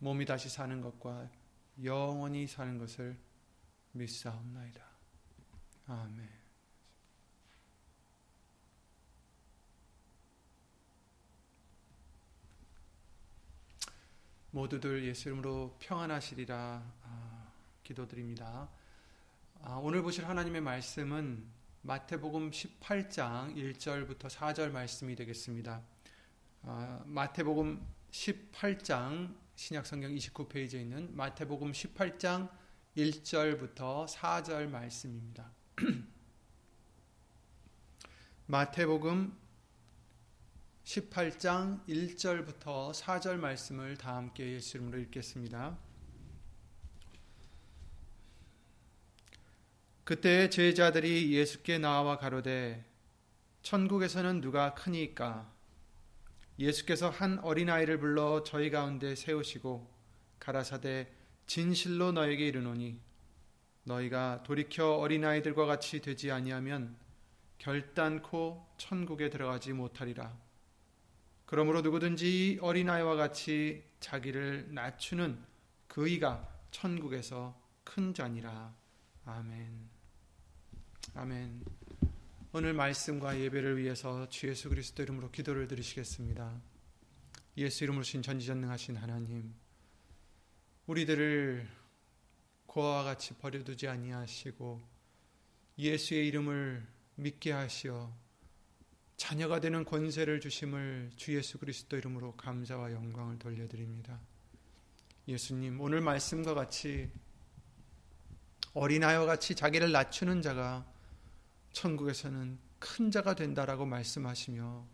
몸이 다시 사는 것과 영원히 사는 것을 믿사옵나이다. 아멘. 모두들 예수 이름으로 평안하시리라 아, 기도드립니다. 아, 오늘 보실 하나님의 말씀은 마태복음 18장 1절부터 4절 말씀이 되겠습니다. 아, 마태복음 18장 신약 성경 29페이지에 있는 마태복음 18장 1절부터 4절 말씀입니다. 마태복음 18장 1절부터 4절 말씀을 다 함께 예수 이름으로 읽겠습니다. 그때 제자들이 예수께 나와 가로되 천국에서는 누가 크니까 예수께서 한 어린아이를 불러 저희 가운데 세우시고 가라사대 진실로 너에게 이르노니 너희가 돌이켜 어린아이들과 같이 되지 아니하면 결단코 천국에 들어가지 못하리라. 그러므로 누구든지 어린아이와 같이 자기를 낮추는 그이가 천국에서 큰 자니라. 아멘. 아멘. 오늘 말씀과 예배를 위해서 주 예수 그리스도 이름으로 기도를 드리시겠습니다. 예수 이름으로 신 전지전능하신 하나님, 우리들을 고아와 같이 버려두지 아니하시고 예수의 이름을 믿게 하시어 자녀가 되는 권세를 주심을 주 예수 그리스도 이름으로 감사와 영광을 돌려드립니다. 예수님, 오늘 말씀과 같이 어린아이와 같이 자기를 낮추는 자가 천국에서는 큰 자가 된다라고 말씀하시며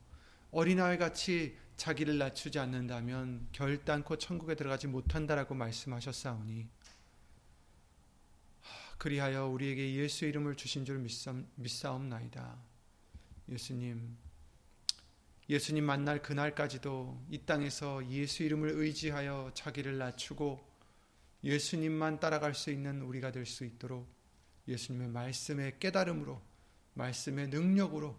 어린아이 같이 자기를 낮추지 않는다면 결단코 천국에 들어가지 못한다라고 말씀하셨사오니 그리하여 우리에게 예수 이름을 주신 줄 믿사옵나이다. 예수님, 예수님 만날 그날까지도 이 땅에서 예수 이름을 의지하여 자기를 낮추고 예수님만 따라갈 수 있는 우리가 될 수 있도록 예수님의 말씀의 깨달음으로 말씀의 능력으로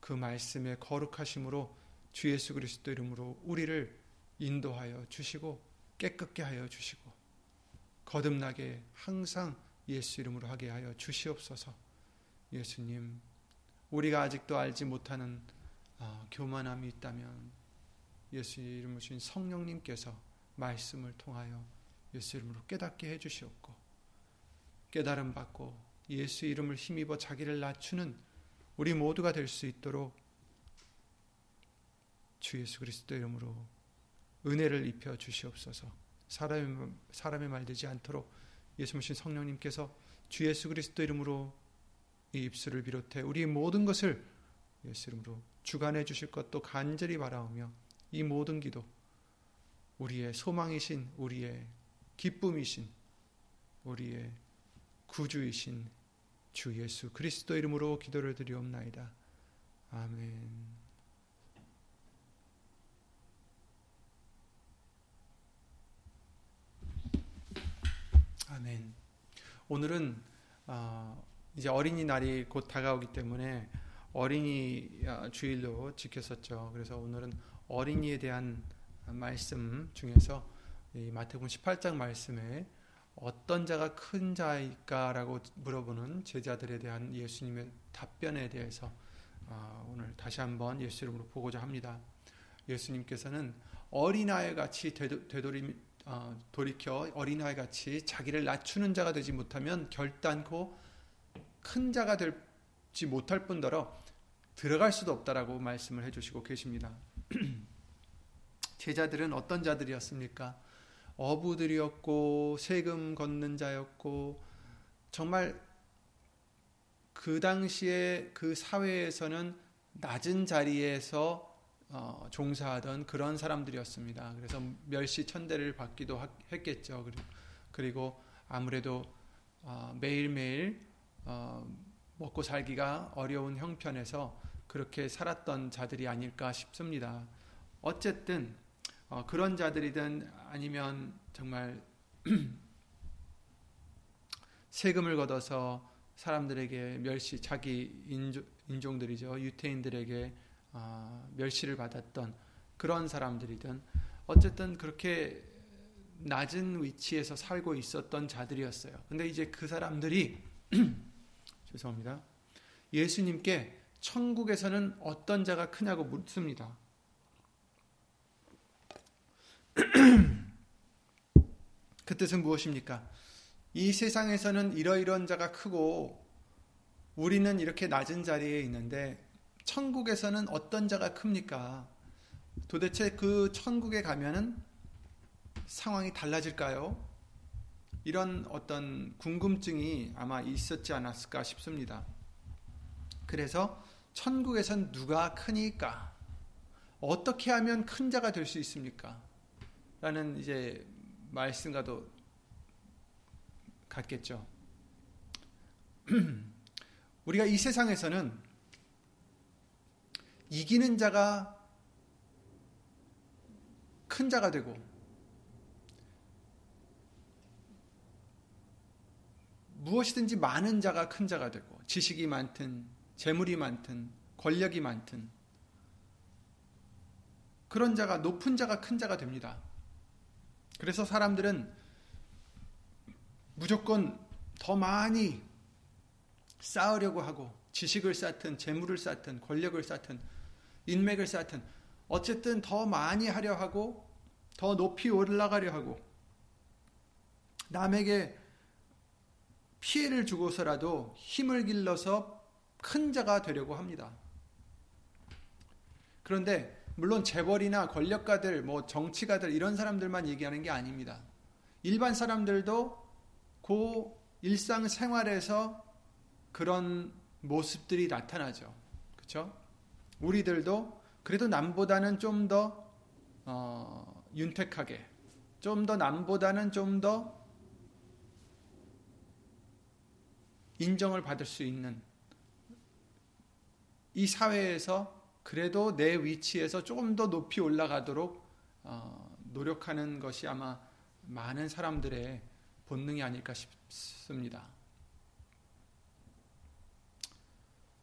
그 말씀의 거룩하심으로 주 예수 그리스도 이름으로 우리를 인도하여 주시고 깨끗게 하여 주시고 거듭나게 항상 예수 이름으로 하게 하여 주시옵소서. 예수님, 우리가 아직도 알지 못하는 어, 교만함이 있다면 예수 이름으로 신 성령님께서 말씀을 통하여 예수 이름으로 깨닫게 해 주시옵고 깨달음 받고 예수 이름을 힘입어 자기를 낮추는 우리 모두가 될 수 있도록 주 예수 그리스도 이름으로 은혜를 입혀 주시옵소서. 사람의, 사람의 말 되지 않도록 예수 모신 성령님께서 주 예수 그리스도 이름으로 이 입술을 비롯해 우리 모든 것을 예수 이름으로 주관해 주실 것도 간절히 바라오며 이 모든 기도 우리의 소망이신 우리의 기쁨이신 우리의 구주이신 주 예수 그리스도 이름으로 기도를 드리옵나이다. 아멘. 아멘. 오늘은 어, 이제 어린이날이 곧 다가오기 때문에 어린이 아, 주일로 지켰었죠. 그래서 오늘은 어린이에 대한 말씀 중에서 마태복음 18장 말씀에 어떤 자가 큰 자일까라고 물어보는 제자들에 대한 예수님의 답변에 대해서 아, 오늘 다시 한번 예수 이름으로 보고자 합니다. 예수님께서는 어린아이 같이 되돌림 어, 돌이켜 어린아이 같이 자기를 낮추는 자가 되지 못하면 결단코 큰 자가 되지 못할 뿐더러 들어갈 수도 없다라고 말씀을 해주시고 계십니다. 제자들은 어떤 자들이었습니까? 어부들이었고 세금 걷는 자였고 정말 그 당시에 그 사회에서는 낮은 자리에서 어, 종사하던 그런 사람들이었습니다. 그래서 멸시 천대를 받기도 했겠죠. 그리고 아무래도 어, 매일매일 어, 먹고 살기가 어려운 형편에서 그렇게 살았던 자들이 아닐까 싶습니다. 어쨌든 어, 그런 자들이든 아니면 정말 세금을 걷어서 사람들에게 멸시 자기 인종, 인종 들이죠 유태인들에게 어, 멸시를 받았던 그런 사람들이든 어쨌든 그렇게 낮은 위치에서 살고 있었던 자들이었어요. 근데 이제 그 사람들이 죄송합니다. 예수님께 천국에서는 어떤 자가 크냐고 묻습니다. 그 뜻은 무엇입니까? 이 세상에서는 이러이러한 자가 크고 우리는 이렇게 낮은 자리에 있는데 천국에서는 어떤 자가 큽니까? 도대체 그 천국에 가면은 상황이 달라질까요? 이런 어떤 궁금증이 아마 있었지 않았을까 싶습니다. 그래서 천국에선 누가 크니까? 어떻게 하면 큰 자가 될 수 있습니까? 라는 이제 말씀과도 같겠죠. 우리가 이 세상에서는 이기는 자가 큰 자가 되고 무엇이든지 많은 자가 큰 자가 되고 지식이 많든 재물이 많든 권력이 많든 그런 자가 높은 자가 큰 자가 됩니다. 그래서 사람들은 무조건 더 많이 쌓으려고 하고 지식을 쌓든 재물을 쌓든 권력을 쌓든 인맥을 쌓든 어쨌든 더 많이 하려 하고 더 높이 올라가려 하고 남에게 피해를 주고서라도 힘을 길러서 큰 자가 되려고 합니다. 그런데 물론 재벌이나 권력가들, 뭐 정치가들 이런 사람들만 얘기하는 게 아닙니다. 일반 사람들도 그 일상 생활에서 그런 모습들이 나타나죠. 그렇죠? 우리들도 그래도 남보다는 좀더 어, 윤택하게, 좀 더 남보다는 좀 더 인정을 받을 수 있는 이 사회에서 그래도 내 위치에서 조금 더 높이 올라가도록 어, 노력하는 것이 아마 많은 사람들의 본능이 아닐까 싶습니다.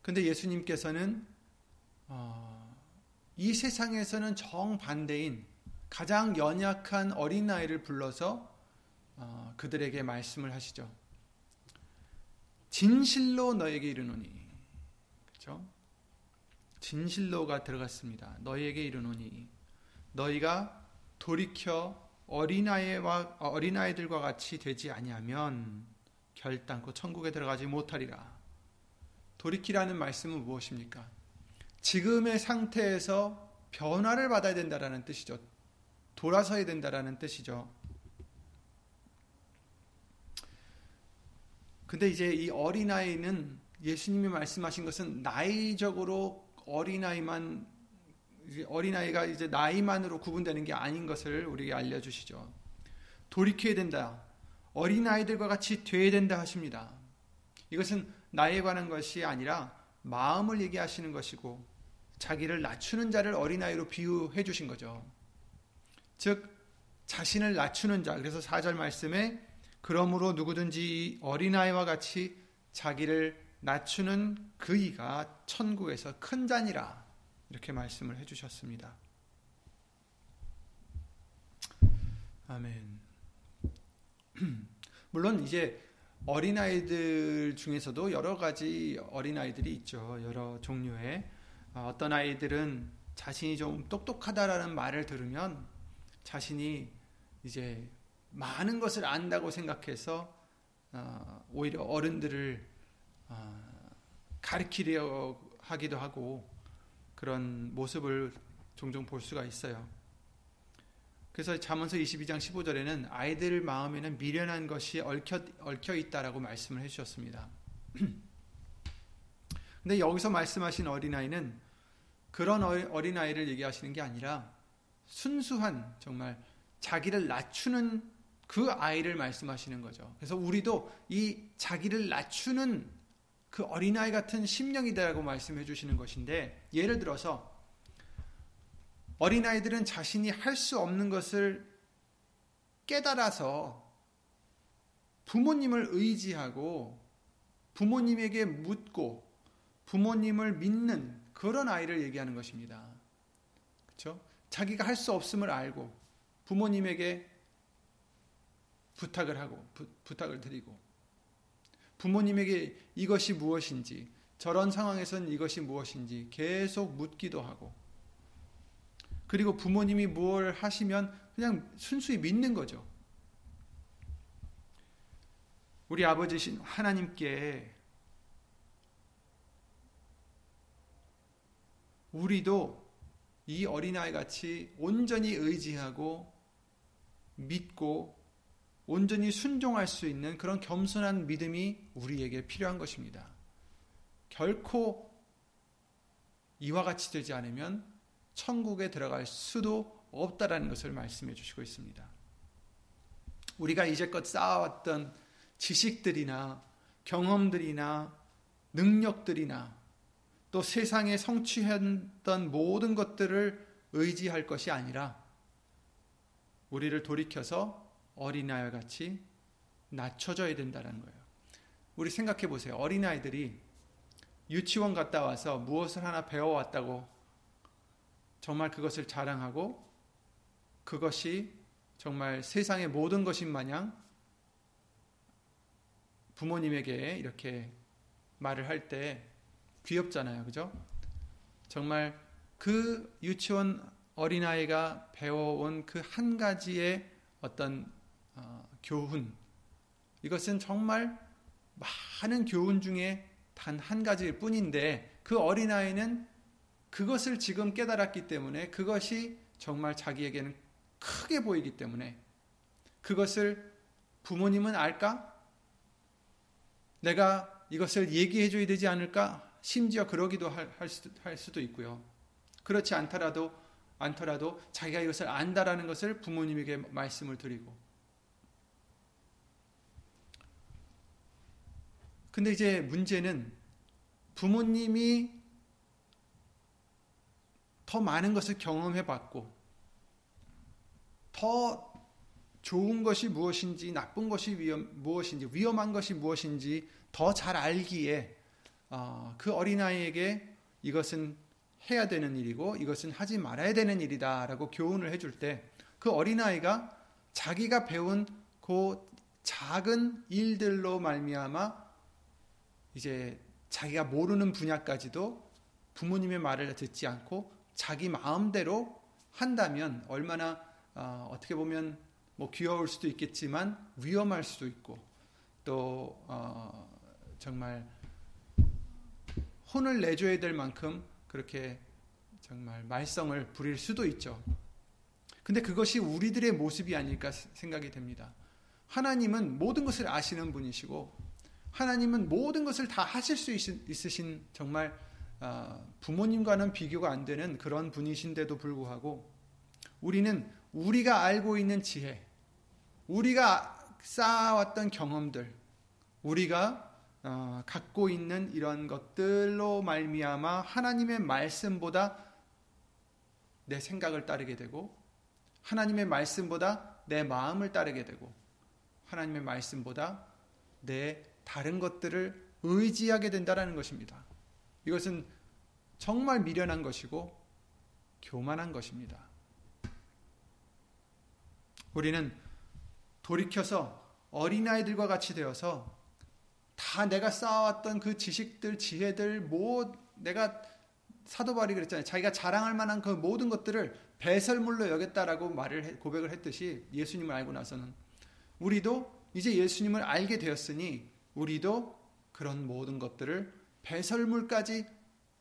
근데 예수님께서는 어, 이 세상에서는 정반대인 가장 연약한 어린아이를 불러서 어, 그들에게 말씀을 하시죠. 진실로 너에게 이르노니. 그렇죠? 진실로가 들어갔습니다. 너희에게 이르노니 너희가 돌이켜 어린아이와 어린아이들과 같이 되지 아니하면 결단코 천국에 들어가지 못하리라. 돌이키라는 말씀은 무엇입니까? 지금의 상태에서 변화를 받아야 된다라는 뜻이죠. 돌아서야 된다라는 뜻이죠. 근데 이제 이 어린아이는 예수님이 말씀하신 것은 나이적으로 어린아이만 어린아이가 이제 나이만으로 구분되는 게 아닌 것을 우리에게 알려 주시죠. 돌이켜야 된다. 어린아이들과 같이 돼야 된다 하십니다. 이것은 나이에 관한 것이 아니라 마음을 얘기하시는 것이고 자기를 낮추는 자를 어린아이로 비유해 주신 거죠. 즉 자신을 낮추는 자. 그래서 4절 말씀에 그러므로 누구든지 어린아이와 같이 자기를 낮추는 그이가 천국에서 큰 자니라 이렇게 말씀을 해주셨습니다. 아멘. 물론 이제 어린 아이들 중에서도 여러 가지 어린 아이들이 있죠. 여러 종류의 아, 어떤 아이들은 자신이 좀 똑똑하다라는 말을 들으면 자신이 이제 많은 것을 안다고 생각해서 어, 오히려 어른들을 어, 가르치려 하기도 하고 그런 모습을 종종 볼 수가 있어요. 그래서 잠언서 22장 15절에는 아이들 마음에는 미련한 것이 얽혀, 얽혀 있다라고 말씀을 해주셨습니다. 근데 여기서 말씀하신 어린아이는 그런 어린아이를 얘기하시는 게 아니라 순수한 정말 자기를 낮추는 그 아이를 말씀하시는 거죠. 그래서 우리도 이 자기를 낮추는 그 어린아이 같은 심령이다라고 말씀해 주시는 것인데 예를 들어서 어린아이들은 자신이 할 수 없는 것을 깨달아서 부모님을 의지하고 부모님에게 묻고 부모님을 믿는 그런 아이를 얘기하는 것입니다. 그렇죠? 자기가 할 수 없음을 알고 부모님에게 부탁을 하고 부, 부탁을 드리고 부모님에게 이것이 무엇인지 저런 상황에서는 이것이 무엇인지 계속 묻기도 하고 그리고 부모님이 뭘 하시면 그냥 순수히 믿는 거죠. 우리 아버지신 하나님께 우리도 이 어린아이 같이 온전히 의지하고 믿고 온전히 순종할 수 있는 그런 겸손한 믿음이 우리에게 필요한 것입니다. 결코 이와 같이 되지 않으면 천국에 들어갈 수도 없다라는 것을 말씀해 주시고 있습니다. 우리가 이제껏 쌓아왔던 지식들이나 경험들이나 능력들이나 또 세상에 성취했던 모든 것들을 의지할 것이 아니라 우리를 돌이켜서 어린아이 같이 낮춰져야 된다는 거예요. 우리 생각해 보세요. 어린아이들이 유치원 갔다 와서 무엇을 하나 배워왔다고 정말 그것을 자랑하고 그것이 정말 세상의 모든 것인 마냥 부모님에게 이렇게 말을 할 때 귀엽잖아요. 그죠? 정말 그 유치원 어린아이가 배워온 그 한 가지의 어떤 어, 교훈, 이것은 정말 많은 교훈 중에 단 한 가지일 뿐인데 그 어린아이는 그것을 지금 깨달았기 때문에 그것이 정말 자기에게는 크게 보이기 때문에 그것을 부모님은 알까? 내가 이것을 얘기해 줘야 되지 않을까? 심지어 그러기도 할, 할, 수도, 할 수도 있고요. 그렇지 않더라도 않더라도 자기가 이것을 안다라는 것을 부모님에게 말씀을 드리고 근데 이제 문제는 부모님이 더 많은 것을 경험해 봤고 더 좋은 것이 무엇인지 나쁜 것이 위험, 무엇인지 위험한 것이 무엇인지 더 잘 알기에 어, 그 어린아이에게 이것은 해야 되는 일이고 이것은 하지 말아야 되는 일이다 라고 교훈을 해줄 때 그 어린아이가 자기가 배운 그 작은 일들로 말미암아 이제 자기가 모르는 분야까지도 부모님의 말을 듣지 않고 자기 마음대로 한다면 얼마나 어, 떻게 보면 뭐 귀여울 수도 있겠지만 위험할 수도 있고 또 어, 정말 혼을 내줘야 될 만큼 그렇게 정말 말썽을 부릴 수도 있죠. 근데 그것이 우리들의 모습이 아닐까 생각이 됩니다. 하나님은 모든 것을 아시는 분이시고 하나님은 모든 것을 다 하실 수 있으신 정말 어, 부모님과는 비교가 안 되는 그런 분이신데도 불구하고 우리는 우리가 알고 있는 지혜, 우리가 쌓아왔던 경험들, 우리가 어, 갖고 있는 이런 것들로 말미암아 하나님의 말씀보다 내 생각을 따르게 되고 하나님의 말씀보다 내 마음을 따르게 되고 하나님의 말씀보다 내 다른 것들을 의지하게 된다라는 것입니다. 이것은 정말 미련한 것이고 교만한 것입니다. 우리는 돌이켜서 어린아이들과 같이 되어서 다 내가 쌓아왔던 그 지식들, 지혜들, 뭐 내가 사도 바울이 그랬잖아요. 자기가 자랑할 만한 그 모든 것들을 배설물로 여겼다라고 말을 고백을 했듯이 예수님을 알고 나서는 우리도 이제 예수님을 알게 되었으니 우리도 그런 모든 것들을 배설물까지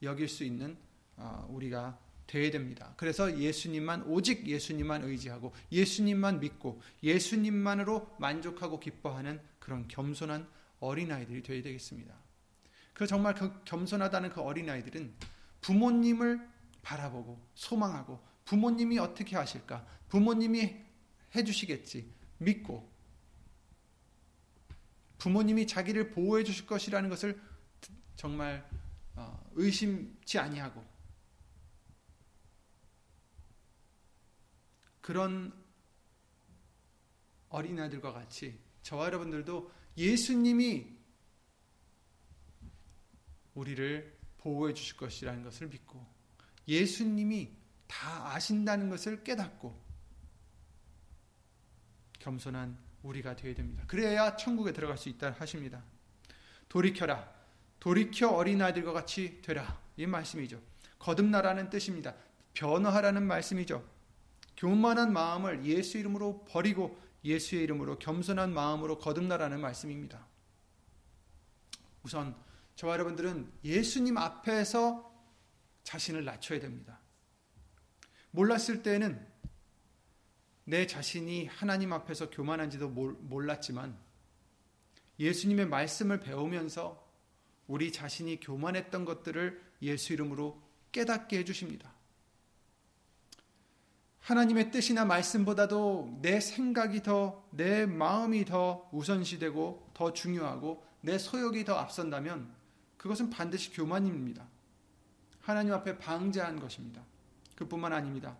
여길 수 있는 어, 우리가 되어야 됩니다. 그래서 예수님만 오직 예수님만 의지하고 예수님만 믿고 예수님만으로 만족하고 기뻐하는 그런 겸손한 어린아이들이 되어야 되겠습니다. 그 정말 그 겸손하다는 그 어린아이들은 부모님을 바라보고 소망하고 부모님이 어떻게 하실까? 부모님이 해주시겠지. 믿고 부모님이 자기를 보호해 주실 것이라는 것을 정말 어, 의심치 아니하고 그런 어린아이들과 같이 저와 여러분들도 예수님이 우리를 보호해 주실 것이라는 것을 믿고 예수님이 다 아신다는 것을 깨닫고 겸손한 우리가 되어야 됩니다. 그래야 천국에 들어갈 수 있다 하십니다. 돌이켜라. 돌이켜 어린아이들과 같이 되라. 이 말씀이죠. 거듭나라는 뜻입니다. 변화하라는 말씀이죠. 교만한 마음을 예수 이름으로 버리고 예수의 이름으로 겸손한 마음으로 거듭나라는 말씀입니다. 우선 저와 여러분들은 예수님 앞에서 자신을 낮춰야 됩니다. 몰랐을 때는 내 자신이 하나님 앞에서 교만한지도 몰랐지만 예수님의 말씀을 배우면서 우리 자신이 교만했던 것들을 예수 이름으로 깨닫게 해주십니다. 하나님의 뜻이나 말씀보다도 내 생각이 더, 내 마음이 더 우선시되고 더 중요하고 내 소욕이 더 앞선다면 그것은 반드시 교만입니다. 하나님 앞에 방자한 것입니다. 그뿐만 아닙니다.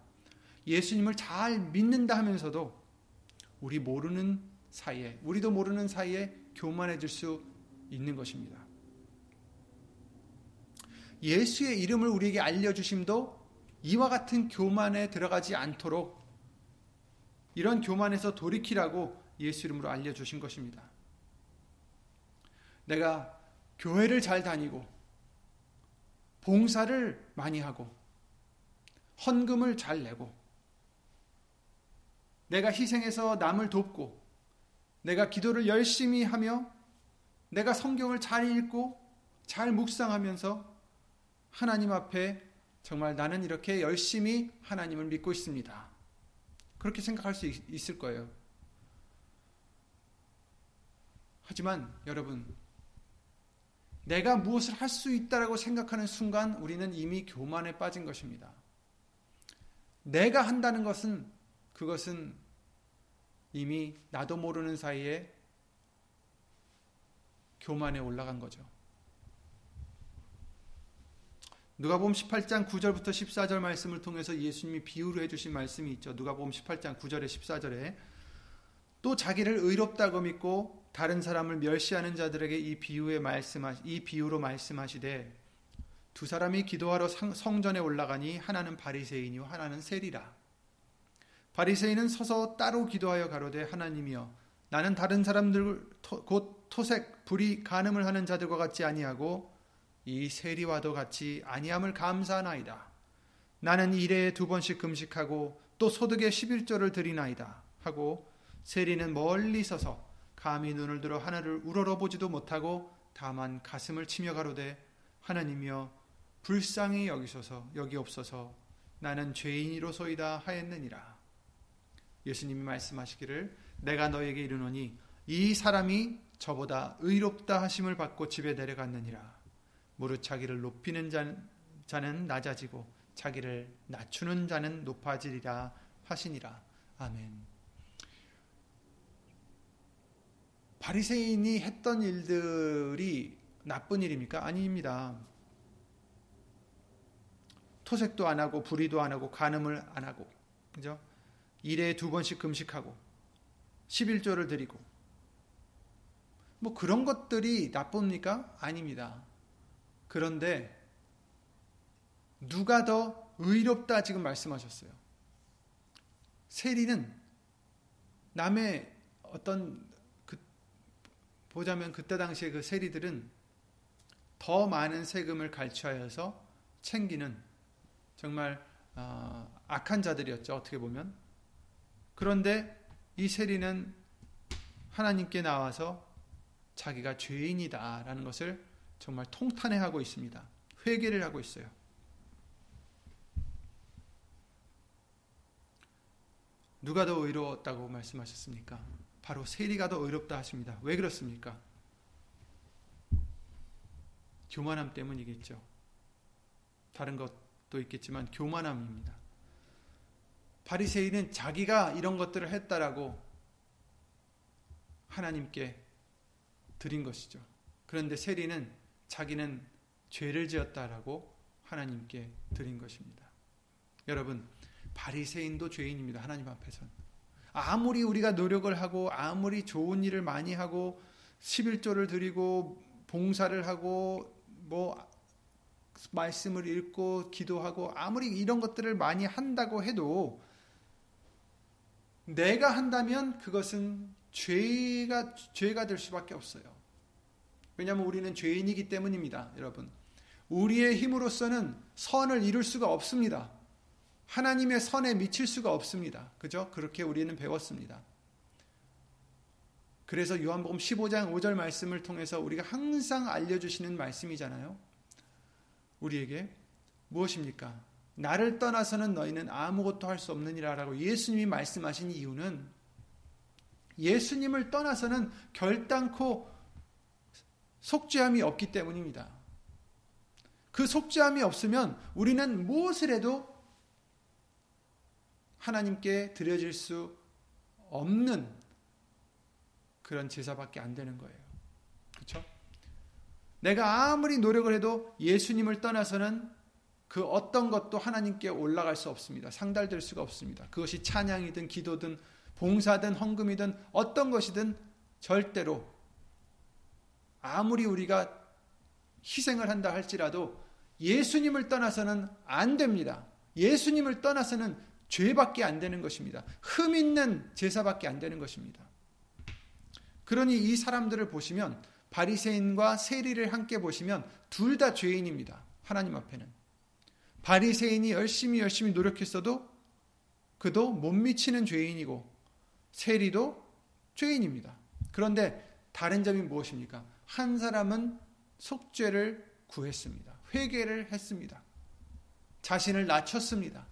예수님을 잘 믿는다 하면서도 우리 모르는 사이에, 우리도 모르는 사이에 교만해질 수 있는 것입니다. 예수의 이름을 우리에게 알려주심도 이와 같은 교만에 들어가지 않도록 이런 교만에서 돌이키라고 예수 이름으로 알려주신 것입니다. 내가 교회를 잘 다니고 봉사를 많이 하고 헌금을 잘 내고 내가 희생해서 남을 돕고 내가 기도를 열심히 하며 내가 성경을 잘 읽고 잘 묵상하면서 하나님 앞에 정말 나는 이렇게 열심히 하나님을 믿고 있습니다. 그렇게 생각할 수 있, 을 거예요. 하지만 여러분, 내가 무엇을 할 수 있다라고 생각하는 순간 우리는 이미 교만에 빠진 것입니다. 내가 한다는 것은 그것은 이미 나도 모르는 사이에 교만에 올라간 거죠. 누가복음 18장 9절부터 14절 말씀을 통해서 예수님이 비유로 해주신 말씀이 있죠. 누가복음 18장 9절에 14절에 또 자기를 의롭다고 믿고 다른 사람을 멸시하는 자들에게 이 비유에 말씀하 이 비유로 말씀하시되 두 사람이 기도하러 성전에 올라가니 하나는 바리새인이요 하나는 세리라. 바리새인은 서서 따로 기도하여 가로되 하나님이여 나는 다른 사람들 곧 토색 불이 간음을 하는 자들과 같지 아니하고 이 세리와도 같이 아니함을 감사하나이다. 나는 일에 두 번씩 금식하고 또 소득의 11조를 드리나이다. 하고 세리는 멀리 서서 감히 눈을 들어 하늘을 우러러보지도 못하고 다만 가슴을 치며 가로되 하나님이여 불쌍히 여기소서 여기 없어서 나는 죄인이로소이다 하였느니라. 예수님이 말씀하시기를 내가 너에게 이르노니 이 사람이 저보다 의롭다 하심을 받고 집에 내려갔느니라. 무릇 자기를 높이는 자는 낮아지고 자기를 낮추는 자는 높아지리라 하시니라. 아멘. 바리새인이 했던 일들이 나쁜 일입니까? 아닙니다. 토색도 안 하고 불의도 안 하고 간음을 안 하고 그죠? 일에 두 번씩 금식하고 11조를 드리고 뭐 그런 것들이 나쁩니까? 아닙니다. 그런데 누가 더 의롭다 지금 말씀하셨어요. 세리는 남의 어떤 그 보자면 그때 당시에 그 세리들은 더 많은 세금을 갈취하여서 챙기는 정말 어, 악한 자들이었죠. 어떻게 보면. 그런데 이 세리는 하나님께 나와서 자기가 죄인이다라는 것을 정말 통탄해하고 있습니다. 회개를 하고 있어요. 누가 더 의로웠다고 말씀하셨습니까? 바로 세리가 더 의롭다 하십니다. 왜 그렇습니까? 교만함 때문이겠죠. 다른 것도 있겠지만 교만함입니다. 바리새인은 자기가 이런 것들을 했다라고 하나님께 드린 것이죠. 그런데 세리는 자기는 죄를 지었다라고 하나님께 드린 것입니다. 여러분, 바리새인도 죄인입니다. 하나님 앞에선. 아무리 우리가 노력을 하고 아무리 좋은 일을 많이 하고 11조를 드리고 봉사를 하고 뭐 말씀을 읽고 기도하고 아무리 이런 것들을 많이 한다고 해도 내가 한다면 그것은 죄가 죄가 될 수밖에 없어요. 왜냐하면 우리는 죄인이기 때문입니다, 여러분. 우리의 힘으로서는 선을 이룰 수가 없습니다. 하나님의 선에 미칠 수가 없습니다. 그죠? 그렇게 우리는 배웠습니다. 그래서 요한복음 15장 5절 말씀을 통해서 우리가 항상 알려주시는 말씀이잖아요. 우리에게 무엇입니까? 나를 떠나서는 너희는 아무것도 할 수 없느니라라고 예수님이 말씀하신 이유는 예수님을 떠나서는 결단코 속죄함이 없기 때문입니다. 그 속죄함이 없으면 우리는 무엇을 해도 하나님께 드려질 수 없는 그런 제사밖에 안 되는 거예요. 그렇죠? 내가 아무리 노력을 해도 예수님을 떠나서는 그 어떤 것도 하나님께 올라갈 수 없습니다. 상달될 수가 없습니다. 그것이 찬양이든 기도든 봉사든 헌금이든 어떤 것이든 절대로 아무리 우리가 희생을 한다 할지라도 예수님을 떠나서는 안 됩니다. 예수님을 떠나서는 죄밖에 안 되는 것입니다. 흠 있는 제사밖에 안 되는 것입니다. 그러니 이 사람들을 보시면 바리새인과 세리를 함께 보시면 둘 다 죄인입니다. 하나님 앞에는. 바리새인이 열심히 열심히 노력했어도 그도 못 미치는 죄인이고 세리도 죄인입니다. 그런데 다른 점이 무엇입니까? 한 사람은 속죄를 구했습니다. 회개를 했습니다. 자신을 낮췄습니다.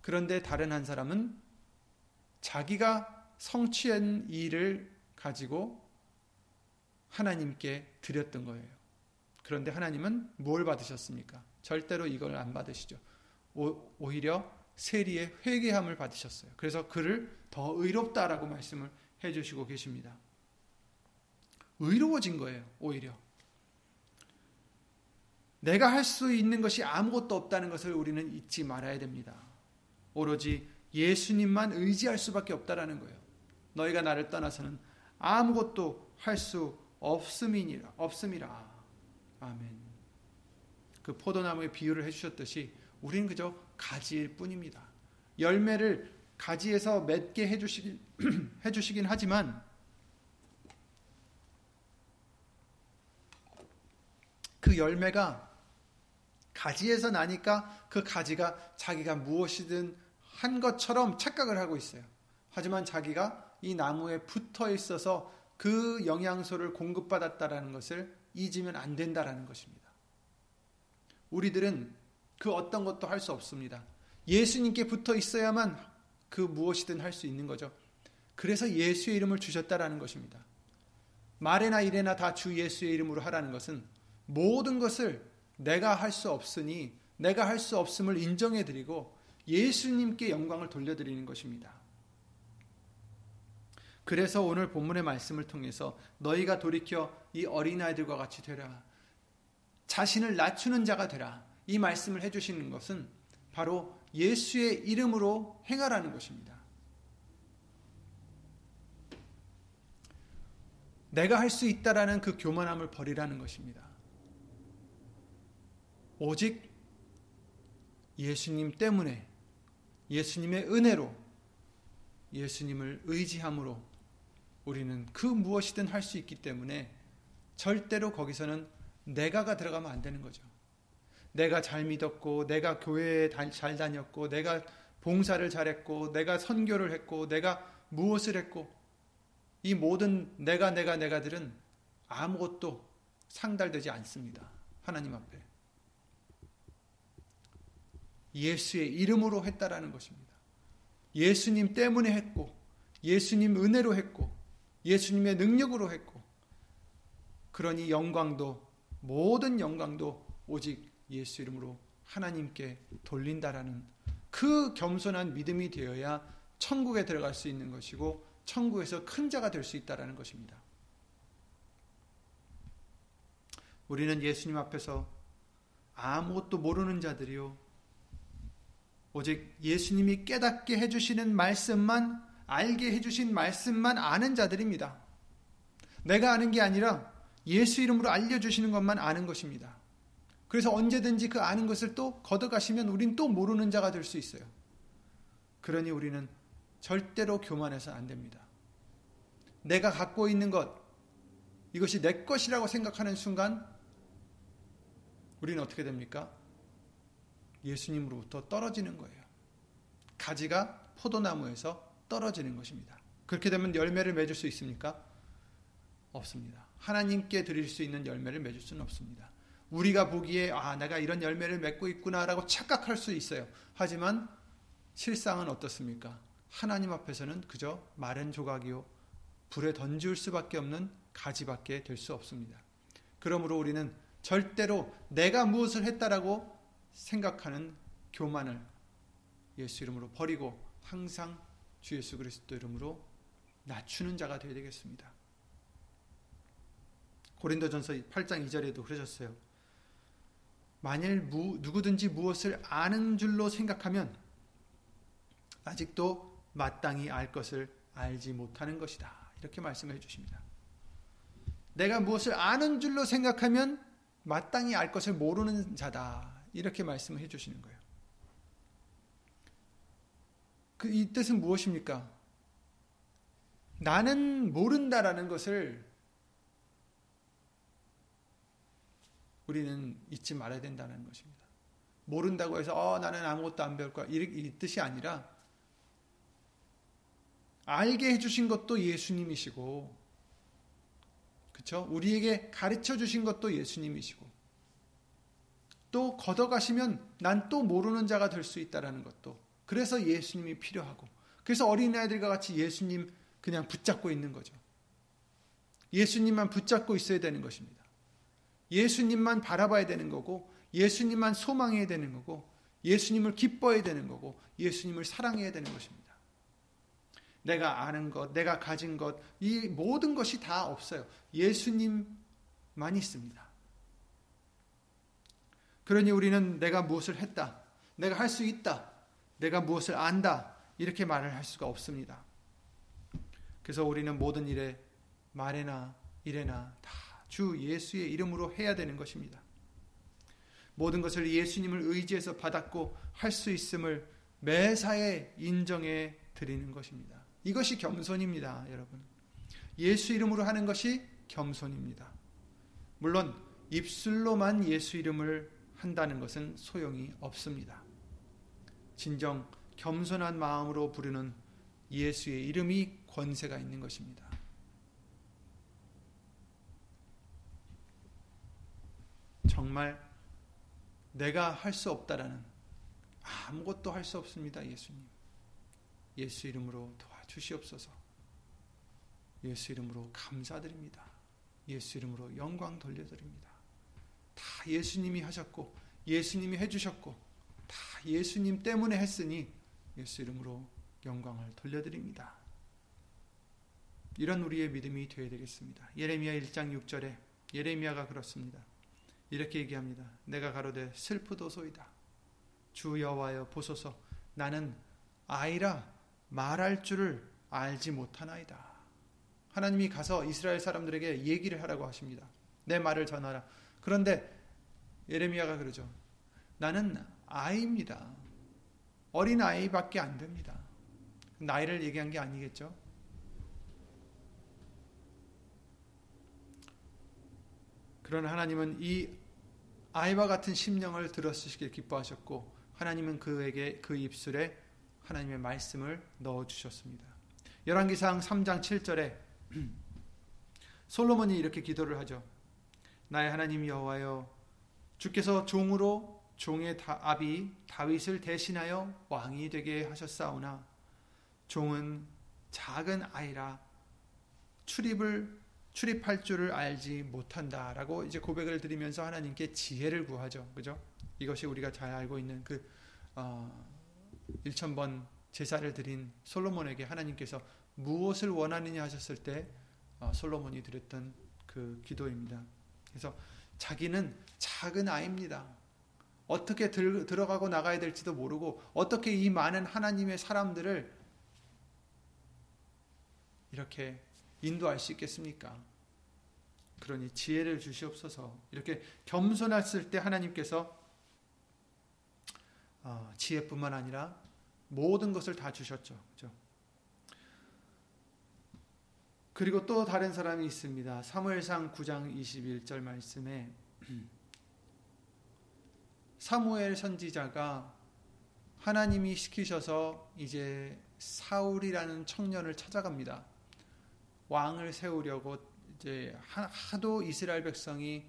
그런데 다른 한 사람은 자기가 성취한 일을 가지고 하나님께 드렸던 거예요. 그런데 하나님은 뭘 받으셨습니까? 절대로 이걸 안 받으시죠. 오, 히려 세리의 회개함을 받으셨어요. 그래서 그를 더 의롭다라고 말씀을 해주시고 계십니다. 의로워진 거예요, 오히려. 내가 할 수 있는 것이 아무것도 없다는 것을 우리는 잊지 말아야 됩니다. 오로지 예수님만 의지할 수밖에 없다라는 거예요. 너희가 나를 떠나서는 아무것도 할 수 없음이니라 없음이라. 아멘. 그 포도나무의 비유를 해주셨듯이 우리는 그저 가지일 뿐입니다. 열매를 가지에서 맺게 해주시긴, 해주시긴 하지만 그 열매가 가지에서 나니까 그 가지가 자기가 무엇이든 한 것처럼 착각을 하고 있어요. 하지만 자기가 이 나무에 붙어 있어서 그 영양소를 공급받았다라는 것을 잊으면 안 된다라는 것입니다. 우리들은 그 어떤 것도 할 수 없습니다. 예수님께 붙어 있어야만 그 무엇이든 할 수 있는 거죠. 그래서 예수의 이름을 주셨다라는 것입니다. 말에나 이래나 다 주 예수의 이름으로 하라는 것은 모든 것을 내가 할 수 없으니 내가 할 수 없음을 인정해 드리고 예수님께 영광을 돌려드리는 것입니다. 그래서 오늘 본문의 말씀을 통해서 너희가 돌이켜 이 어린아이들과 같이 되라. 자신을 낮추는 자가 되라. 이 말씀을 해주시는 것은 바로 예수의 이름으로 행하라는 것입니다. 내가 할 수 있다라는 그 교만함을 버리라는 것입니다. 오직 예수님 때문에 예수님의 은혜로 예수님을 의지함으로 우리는 그 무엇이든 할 수 있기 때문에 절대로 거기서는 내가가 들어가면 안 되는 거죠. 내가 잘 믿었고, 내가 교회에 잘 다녔고, 내가 봉사를 잘했고, 내가 선교를 했고, 내가 무엇을 했고, 이 모든 내가 내가 내가들은 아무것도 상달되지 않습니다. 하나님 앞에. 예수의 이름으로 했다라는 것입니다. 예수님 때문에 했고, 예수님 은혜로 했고, 예수님의 능력으로 했고, 그러니 영광도, 모든 영광도 오직 예수 이름으로 하나님께 돌린다라는 그 겸손한 믿음이 되어야 천국에 들어갈 수 있는 것이고, 천국에서 큰 자가 될 수 있다라는 것입니다. 우리는 예수님 앞에서 아무것도 모르는 자들이요. 오직 예수님이 깨닫게 해 주시는 말씀만, 알게 해 주신 말씀만 아는 자들입니다. 내가 아는 게 아니라 예수 이름으로 알려주시는 것만 아는 것입니다. 그래서 언제든지 그 아는 것을 또 걷어가시면 우린 또 모르는 자가 될 수 있어요. 그러니 우리는 절대로 교만해서 안 됩니다. 내가 갖고 있는 것, 이것이 내 것이라고 생각하는 순간 우리는 어떻게 됩니까? 예수님으로부터 떨어지는 거예요. 가지가 포도나무에서 떨어지는 것입니다. 그렇게 되면 열매를 맺을 수 있습니까? 없습니다. 하나님께 드릴 수 있는 열매를 맺을 수는 없습니다. 우리가 보기에 아 내가 이런 열매를 맺고 있구나라고 착각할 수 있어요. 하지만 실상은 어떻습니까? 하나님 앞에서는 그저 마른 조각이요 불에 던질 수밖에 없는 가지밖에 될 수 없습니다. 그러므로 우리는 절대로 내가 무엇을 했다라고 생각하는 교만을 예수 이름으로 버리고 항상 주 예수 그리스도 이름으로 낮추는 자가 되어야 되겠습니다. 고린도전서 8장 2절에도 그러셨어요. 만일 무, 누구든지 무엇을 아는 줄로 생각하면 아직도 마땅히 알 것을 알지 못하는 것이다. 이렇게 말씀해 주십니다. 내가 무엇을 아는 줄로 생각하면 마땅히 알 것을 모르는 자다. 이렇게 말씀을 해 주시는 거예요. 그 이 뜻은 무엇입니까? 나는 모른다라는 것을 우리는 잊지 말아야 된다는 것입니다. 모른다고 해서 어, 나는 아무것도 안 배울 거야. 이, 이 뜻이 아니라 알게 해주신 것도 예수님이시고, 그쵸? 우리에게 가르쳐 주신 것도 예수님이시고, 또 걷어가시면 난 또 모르는 자가 될 수 있다라는 것도, 그래서 예수님이 필요하고, 그래서 어린아이들과 같이 예수님 그냥 붙잡고 있는 거죠. 예수님만 붙잡고 있어야 되는 것입니다. 예수님만 바라봐야 되는 거고, 예수님만 소망해야 되는 거고, 예수님을 기뻐해야 되는 거고, 예수님을 사랑해야 되는 것입니다. 내가 아는 것, 내가 가진 것, 이 모든 것이 다 없어요. 예수님만 있습니다. 그러니 우리는 내가 무엇을 했다, 내가 할 수 있다, 내가 무엇을 안다, 이렇게 말을 할 수가 없습니다. 그래서 우리는 모든 일에 말에나 일에나 다 주 예수의 이름으로 해야 되는 것입니다. 모든 것을 예수님을 의지해서 받았고 할 수 있음을 매사에 인정해 드리는 것입니다. 이것이 겸손입니다, 여러분. 예수 이름으로 하는 것이 겸손입니다. 물론 입술로만 예수 이름을 한다는 것은 소용이 없습니다. 진정 겸손한 마음으로 부르는 예수의 이름이 권세가 있는 것입니다. 정말 내가 할 수 없다라는 아무것도 할 수 없습니다, 예수님. 예수 이름으로 도와 주시옵소서. 예수 이름으로 감사드립니다. 예수 이름으로 영광 돌려드립니다. 다 예수님이 하셨고 예수님이 해주셨고 다 예수님 때문에 했으니 예수 이름으로 영광을 돌려드립니다. 이런 우리의 믿음이 되어야 되겠습니다. 예레미야 1장 6절에 예레미야가 그렇습니다. 이렇게 얘기합니다. 내가 가로되 슬프도소이다. 주 여호와여 보소서 나는 아이라 말할 줄을 알지 못하나이다. 하나님이 가서 이스라엘 사람들에게 얘기를 하라고 하십니다. 내 말을 전하라. 그런데 예레미야가 그러죠. 나는 아이입니다. 어린 아이밖에 안 됩니다. 나이를 얘기한 게 아니겠죠? 그러나 하나님은 이 아이와 같은 심령을 들었으시길 기뻐하셨고 하나님은 그에게 그 입술에 하나님의 말씀을 넣어 주셨습니다. 열왕기상 3장 7절에 솔로몬이 이렇게 기도를 하죠. 나의 하나님 여호와여 주께서 종으로 종의 아비 다윗을 대신하여 왕이 되게 하셨사오나 종은 작은 아이라 출입을 출입할 줄을 알지 못한다라고 이제 고백을 드리면서 하나님께 지혜를 구하죠. 그죠? 이것이 우리가 잘 알고 있는 그 어, 1천번 제사를 드린 솔로몬에게 하나님께서 무엇을 원하느냐 하셨을 때 어, 솔로몬이 드렸던 그 기도입니다. 그래서 자기는 작은 아이입니다. 어떻게 들, 들어가고 나가야 될지도 모르고 어떻게 이 많은 하나님의 사람들을 이렇게 인도할 수 있겠습니까? 그러니 지혜를 주시옵소서. 이렇게 겸손했을 때 하나님께서 어, 지혜뿐만 아니라 모든 것을 다 주셨죠. 그죠? 그리고 또 다른 사람이 있습니다. 사무엘상 9장 21절 말씀에 사무엘 선지자가 하나님이 시키셔서 이제 사울이라는 청년을 찾아갑니다. 왕을 세우려고 이제 하도 이스라엘 백성이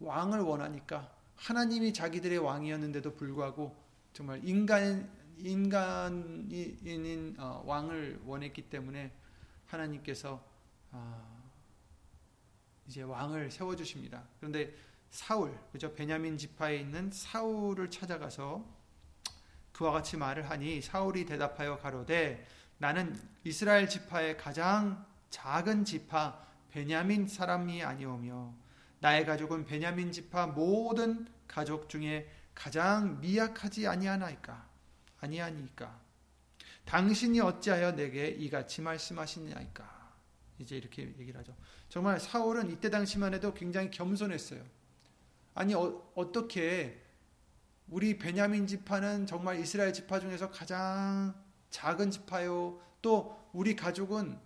왕을 원하니까 하나님이 자기들의 왕이었는데도 불구하고 정말 인간 인간인 어, 왕을 원했기 때문에 하나님께서 어, 이제 왕을 세워 주십니다. 그런데 사울, 그죠? 베냐민 지파에 있는 사울을 찾아가서 그와 같이 말을 하니 사울이 대답하여 가로되 나는 이스라엘 지파의 가장 작은 지파 베냐민 사람이 아니오며 나의 가족은 베냐민 지파 모든 가족 중에 가장 미약하지 아니하나이까 아니하니까 당신이 어찌하여 내게 이같이 말씀하시냐이까 이제 이렇게 얘기를 하죠. 정말 사울은 이때 당시만 해도 굉장히 겸손했어요. 아니 어, 어떻게 우리 베냐민 지파는 정말 이스라엘 지파 중에서 가장 작은 지파요. 또 우리 가족은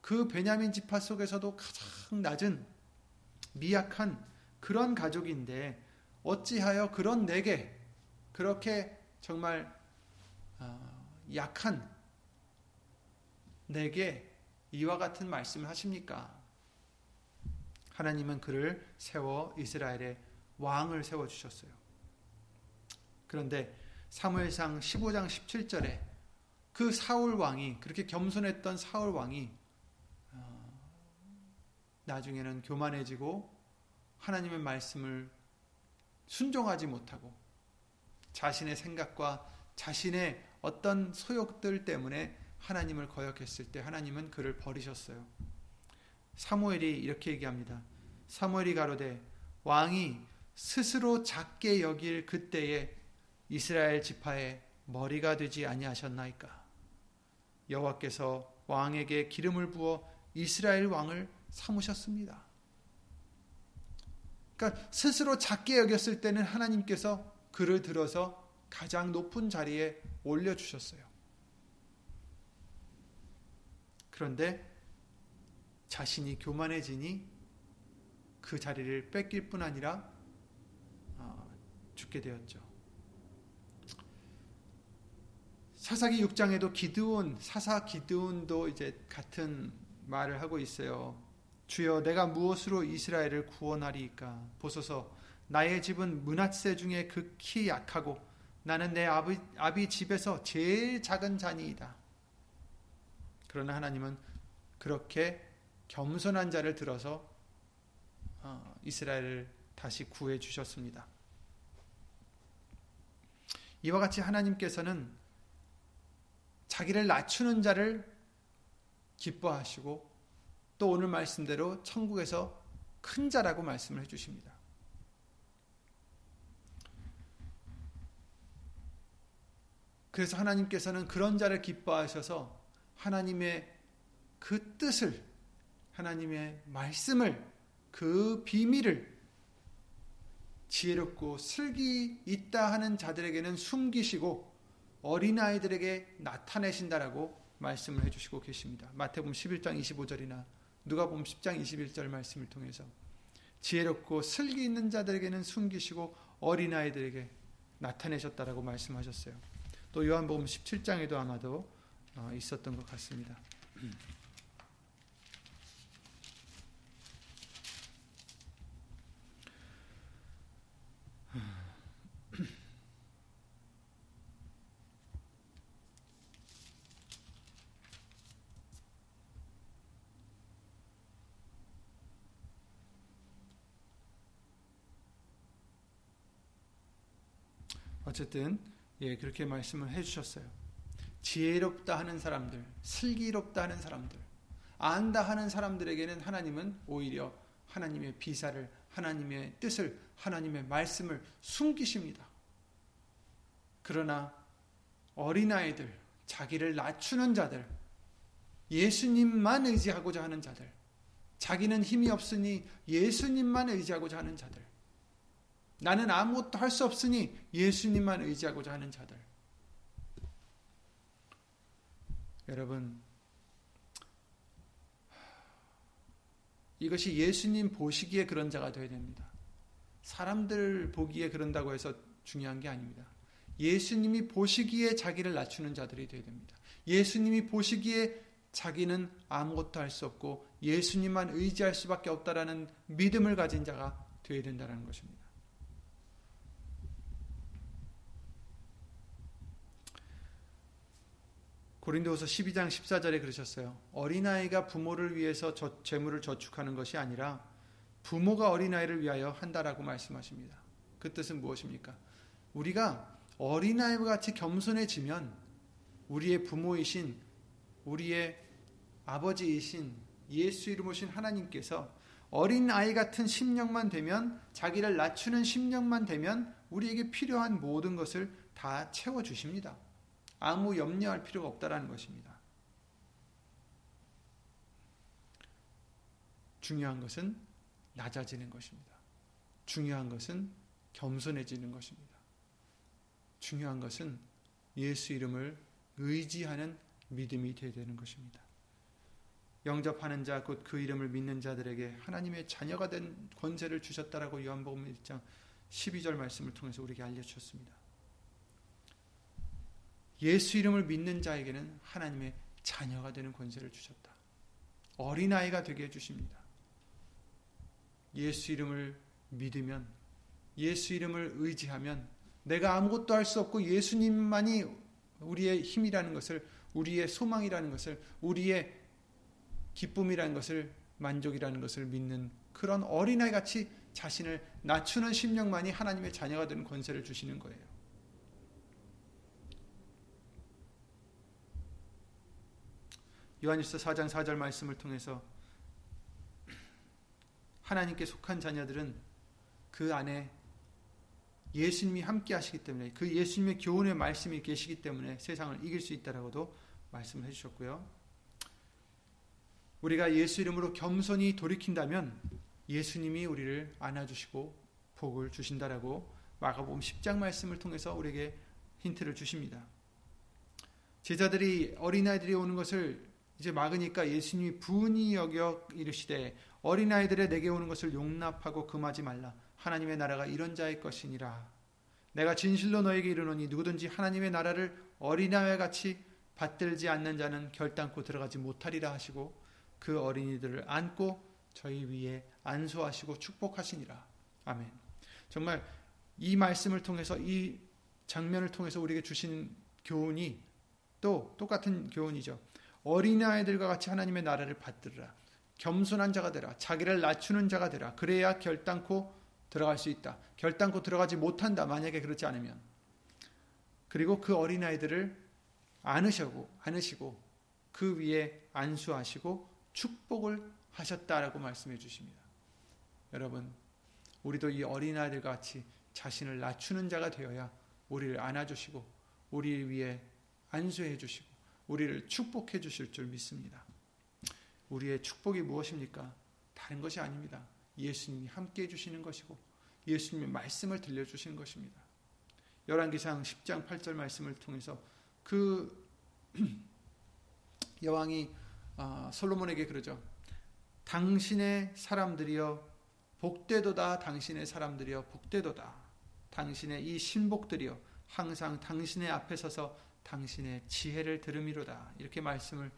그 베냐민 지파 속에서도 가장 낮은 미약한 그런 가족인데 어찌하여 그런 내게 그렇게 정말 어, 약한 내게 이와 같은 말씀을 하십니까? 하나님은 그를 세워 이스라엘의 왕을 세워 주셨어요. 그런데 사무엘상 15장 17절에 그 사울 왕이 그렇게 겸손했던 사울 왕이 어, 나중에는 교만해지고 하나님의 말씀을 순종하지 못하고 자신의 생각과 자신의 어떤 소욕들 때문에 하나님을 거역했을 때 하나님은 그를 버리셨어요. 사무엘이 이렇게 얘기합니다. 사무엘이 가로되 왕이 스스로 작게 여길 그때에 이스라엘 지파의 머리가 되지 아니하셨나이까 여호와께서 왕에게 기름을 부어 이스라엘 왕을 삼으셨습니다. 그러니까 스스로 작게 여겼을 때는 하나님께서 그를 들어서 가장 높은 자리에 올려 주셨어요. 그런데 자신이 교만해지니 그 자리를 뺏길 뿐 아니라 어, 죽게 되었죠. 사사기 6장에도 기드온 사사 기드온도 이제 같은 말을 하고 있어요. 주여 내가 무엇으로 이스라엘을 구원하리이까 보소서 나의 집은 문하세 중에 극히 약하고 나는 내 아비, 아비 집에서 제일 작은 자니이다. 그러나 하나님은 그렇게 겸손한 자를 들어서 어, 이스라엘을 다시 구해 주셨습니다. 이와 같이 하나님께서는 자기를 낮추는 자를 기뻐하시고 또 오늘 말씀대로 천국에서 큰 자라고 말씀을 해주십니다. 그래서 하나님께서는 그런 자를 기뻐하셔서 하나님의 그 뜻을, 하나님의 말씀을, 그 비밀을 지혜롭고 슬기 있다 하는 자들에게는 숨기시고 어린아이들에게 나타내신다라고 말씀을 해주시고 계십니다. 마태복음 11장 25절이나 누가복음 10장 21절 말씀을 통해서 지혜롭고 슬기 있는 자들에게는 숨기시고 어린아이들에게 나타내셨다라고 말씀하셨어요. 또 요한복음 17장에도 아마도 어, 있었던 것 같습니다. 어쨌든 예, 그렇게 말씀을 해 주셨어요. 지혜롭다 하는 사람들, 슬기롭다 하는 사람들, 안다 하는 사람들에게는 하나님은 오히려 하나님의 비사를 하나님의 뜻을 하나님의 말씀을 숨기십니다. 그러나 어린아이들, 자기를 낮추는 자들, 예수님만 의지하고자 하는 자들, 자기는 힘이 없으니 예수님만 의지하고자 하는 자들, 나는 아무것도 할 수 없으니 예수님만 의지하고자 하는 자들. 여러분, 이것이 예수님 보시기에 그런 자가 되어야 됩니다. 사람들 보기에 그런다고 해서 중요한 게 아닙니다. 예수님이 보시기에 자기를 낮추는 자들이 되어야 됩니다. 예수님이 보시기에 자기는 아무것도 할 수 없고 예수님만 의지할 수밖에 없다라는 믿음을 가진 자가 되어야 된다는 것입니다. 고린도후서 12장 14절에 그러셨어요. 어린아이가 부모를 위해서 저, 재물을 저축하는 것이 아니라 부모가 어린아이를 위하여 한다라고 말씀하십니다. 그 뜻은 무엇입니까? 우리가 어린아이와 같이 겸손해지면 우리의 부모이신 우리의 아버지이신 예수 이름 오신 하나님께서 어린 아이 같은 심령만 되면 자기를 낮추는 심령만 되면 우리에게 필요한 모든 것을 다 채워 주십니다. 아무 염려할 필요가 없다라는 것입니다. 중요한 것은 낮아지는 것입니다. 중요한 것은 겸손해지는 것입니다. 중요한 것은 예수 이름을 의지하는 믿음이 되어야 되는 것입니다. 영접하는 자 곧 그 이름을 믿는 자들에게 하나님의 자녀가 된 권세를 주셨다라고 요한복음 1장 12절 말씀을 통해서 우리에게 알려 주셨습니다. 예수 이름을 믿는 자에게는 하나님의 자녀가 되는 권세를 주셨다. 어린아이가 되게 해 주십니다. 예수 이름을 믿으면 예수 이름을 의지하면 내가 아무것도 할 수 없고 예수님만이 우리의 힘이라는 것을 우리의 소망이라는 것을 우리의 기쁨이라는 것을 만족이라는 것을 믿는 그런 어린아이 같이 자신을 낮추는 심령만이 하나님의 자녀가 되는 권세를 주시는 거예요. 요한일서 4장 4절 말씀을 통해서 하나님께 속한 자녀들은 그 안에 예수님이 함께 하시기 때문에 그 예수님의 교훈의 말씀이 계시기 때문에 세상을 이길 수 있다라고도 말씀을 해 주셨고요. 우리가 예수 이름으로 겸손히 돌이킨다면 예수님이 우리를 안아 주시고 복을 주신다라고 마가복음 10장 말씀을 통해서 우리에게 힌트를 주십니다. 제자들이 어린아이들이 오는 것을 이제 막으니까 예수님이 분이 여겨 이르시되 어린아이들의 내게 오는 것을 용납하고 금하지 말라. 하나님의 나라가 이런 자의 것이니라. 내가 진실로 너에게 이르노니 누구든지 하나님의 나라를 어린아이와 같이 받들지 않는 자는 결단코 들어가지 못하리라 하시고 그 어린이들을 안고 저희 위에 안수하시고 축복하시니라. 아멘. 정말 이 말씀을 통해서 이 장면을 통해서 우리에게 주신 교훈이 또 똑같은 교훈이죠. 어린아이들과 같이 하나님의 나라를 받들으라. 겸손한 자가 되라. 자기를 낮추는 자가 되라. 그래야 결단코 들어갈 수 있다. 결단코 들어가지 못한다. 만약에 그렇지 않으면. 그리고 그 어린아이들을 안으시고, 안으시고, 그 위에 안수하시고, 축복을 하셨다라고 말씀해 주십니다. 여러분, 우리도 이 어린아이들과 같이 자신을 낮추는 자가 되어야 우리를 안아주시고, 우리 위에 안수해 주시고, 우리를 축복해 주실 줄 믿습니다. 우리의 축복이 무엇입니까? 다른 것이 아닙니다. 예수님이 함께 해주시는 것이고 예수님의 말씀을 들려주시는 것입니다. 열왕기상 10장 8절 말씀을 통해서 그 여왕이 아, 솔로몬에게 그러죠. 당신의 사람들이여 복되도다 당신의 사람들이여 복되도다 당신의 이 신복들이여 항상 당신의 앞에 서서 당신의 지혜를 들음이로다 이렇게 말씀을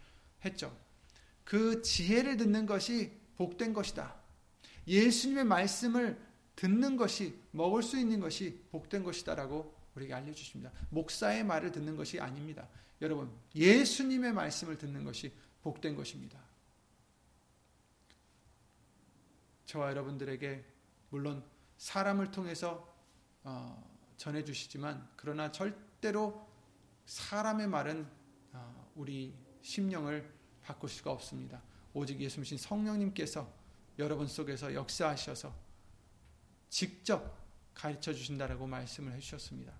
했죠. 그 지혜를 듣는 것이 복된 것이다. 예수님의 말씀을 듣는 것이 먹을 수 있는 것이 복된 것이다라고 우리에게 알려 주십니다. 목사의 말을 듣는 것이 아닙니다. 여러분, 예수님의 말씀을 듣는 것이 복된 것입니다. 저와 여러분들에게 물론 사람을 통해서 어, 전해 주시지만 그러나 절대로 사람의 말은 어, 우리 심령을 바꿀 수가 없습니다. 오직 예수님 성령님께서 여러분 속에서 역사하셔서 직접 가르쳐 주신다라고 말씀을 해주셨습니다.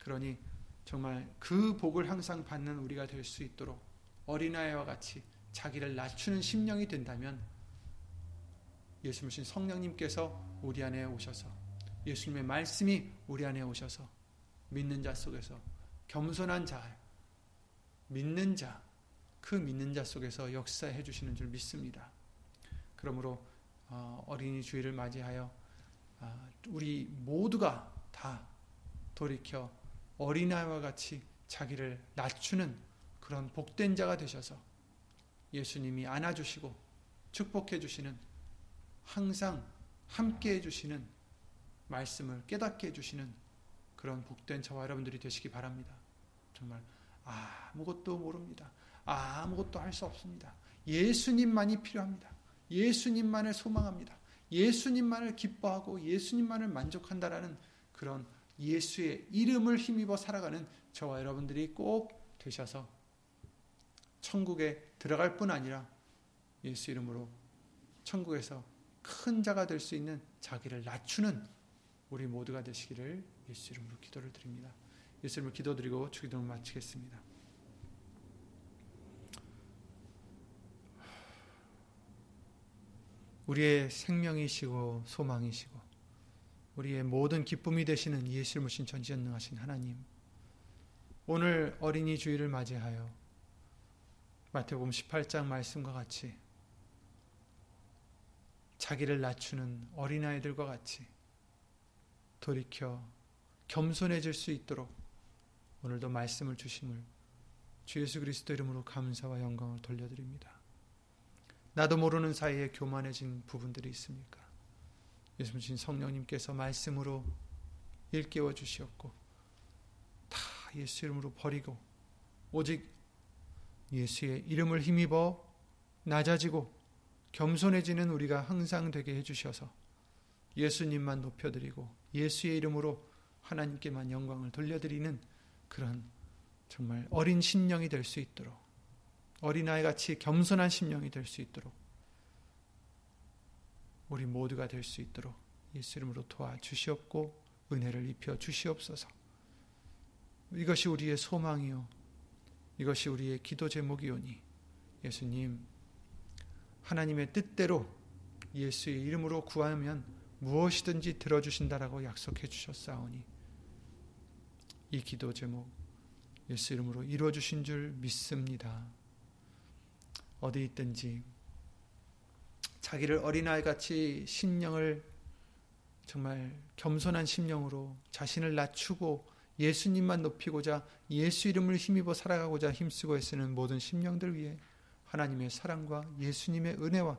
그러니 정말 그 복을 항상 받는 우리가 될 수 있도록 어린아이와 같이 자기를 낮추는 심령이 된다면 예수님 성령님께서 우리 안에 오셔서 예수님의 말씀이 우리 안에 오셔서 믿는 자 속에서 겸손한 자, 믿는 자, 그 믿는 자 속에서 역사해 주시는 줄 믿습니다. 그러므로 어, 어린이 주일을 맞이하여 아, 우리 모두가 다 돌이켜 어린아이와 같이 자기를 낮추는 그런 복된 자가 되셔서 예수님이 안아주시고 축복해 주시는 항상 함께 해주시는 말씀을 깨닫게 해주시는 그런 복된 저와 여러분들이 되시기 바랍니다. 정말 아무것도 모릅니다. 아무것도 할 수 없습니다. 예수님만이 필요합니다. 예수님만을 소망합니다. 예수님만을 기뻐하고 예수님만을 만족한다라는 그런 예수의 이름을 힘입어 살아가는 저와 여러분들이 꼭 되셔서 천국에 들어갈 뿐 아니라 예수 이름으로 천국에서 큰 자가 될 수 있는 자기를 낮추는 우리 모두가 되시기를 예수 이름으로 기도를 드립니다. 예수 이름으로 기도드리고 주기도를 마치겠습니다. 우리의 생명이시고 소망이시고 우리의 모든 기쁨이 되시는 예수를 신 전지전능하신 하나님 오늘 어린이 주일을 맞이하여 마태복음 18장 말씀과 같이 자기를 낮추는 어린아이들과 같이 돌이켜 겸손해질 수 있도록 오늘도 말씀을 주심을 주 예수 그리스도 이름으로 감사와 영광을 돌려드립니다. 나도 모르는 사이에 교만해진 부분들이 있습니까? 예수님 성령님께서 말씀으로 일깨워 주시었고 다 예수 이름으로 버리고 오직 예수의 이름을 힘입어 낮아지고 겸손해지는 우리가 항상 되게 해주셔서 예수님만 높여드리고 예수의 이름으로 하나님께만 영광을 돌려드리는 그런 정말 어린 심령이 될 수 있도록 어린아이 같이 겸손한 심령이 될 수 있도록 우리 모두가 될 수 있도록 예수 이름으로 도와주시옵고 은혜를 입혀 주시옵소서. 이것이 우리의 소망이요. 이것이 우리의 기도 제목이오니 예수님 하나님의 뜻대로 예수의 이름으로 구하면 무엇이든지 들어주신다라고 약속해 주셨사오니 이 기도 제목 예수 이름으로 이루어 주신 줄 믿습니다. 어디 있든지 자기를 어린아이 같이 심령을 정말 겸손한 심령으로 자신을 낮추고 예수님만 높이고자 예수 이름을 힘입어 살아가고자 힘쓰고 애쓰는 모든 심령들 위해 하나님의 사랑과 예수님의 은혜와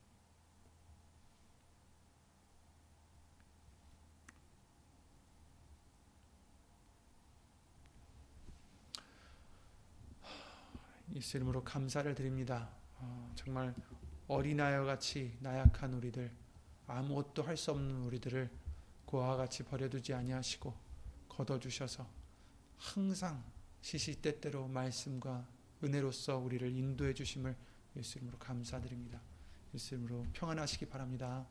예수 이름으로 감사를 드립니다. 어, 정말 어린아이와 같이 나약한 우리들, 아무것도 할 수 없는 우리들을 고아와 같이 버려두지 아니하시고 걷어주셔서 항상 시시때때로 말씀과 은혜로서 우리를 인도해 주심을 예수 이름으로 감사드립니다. 예수 이름으로 평안하시기 바랍니다.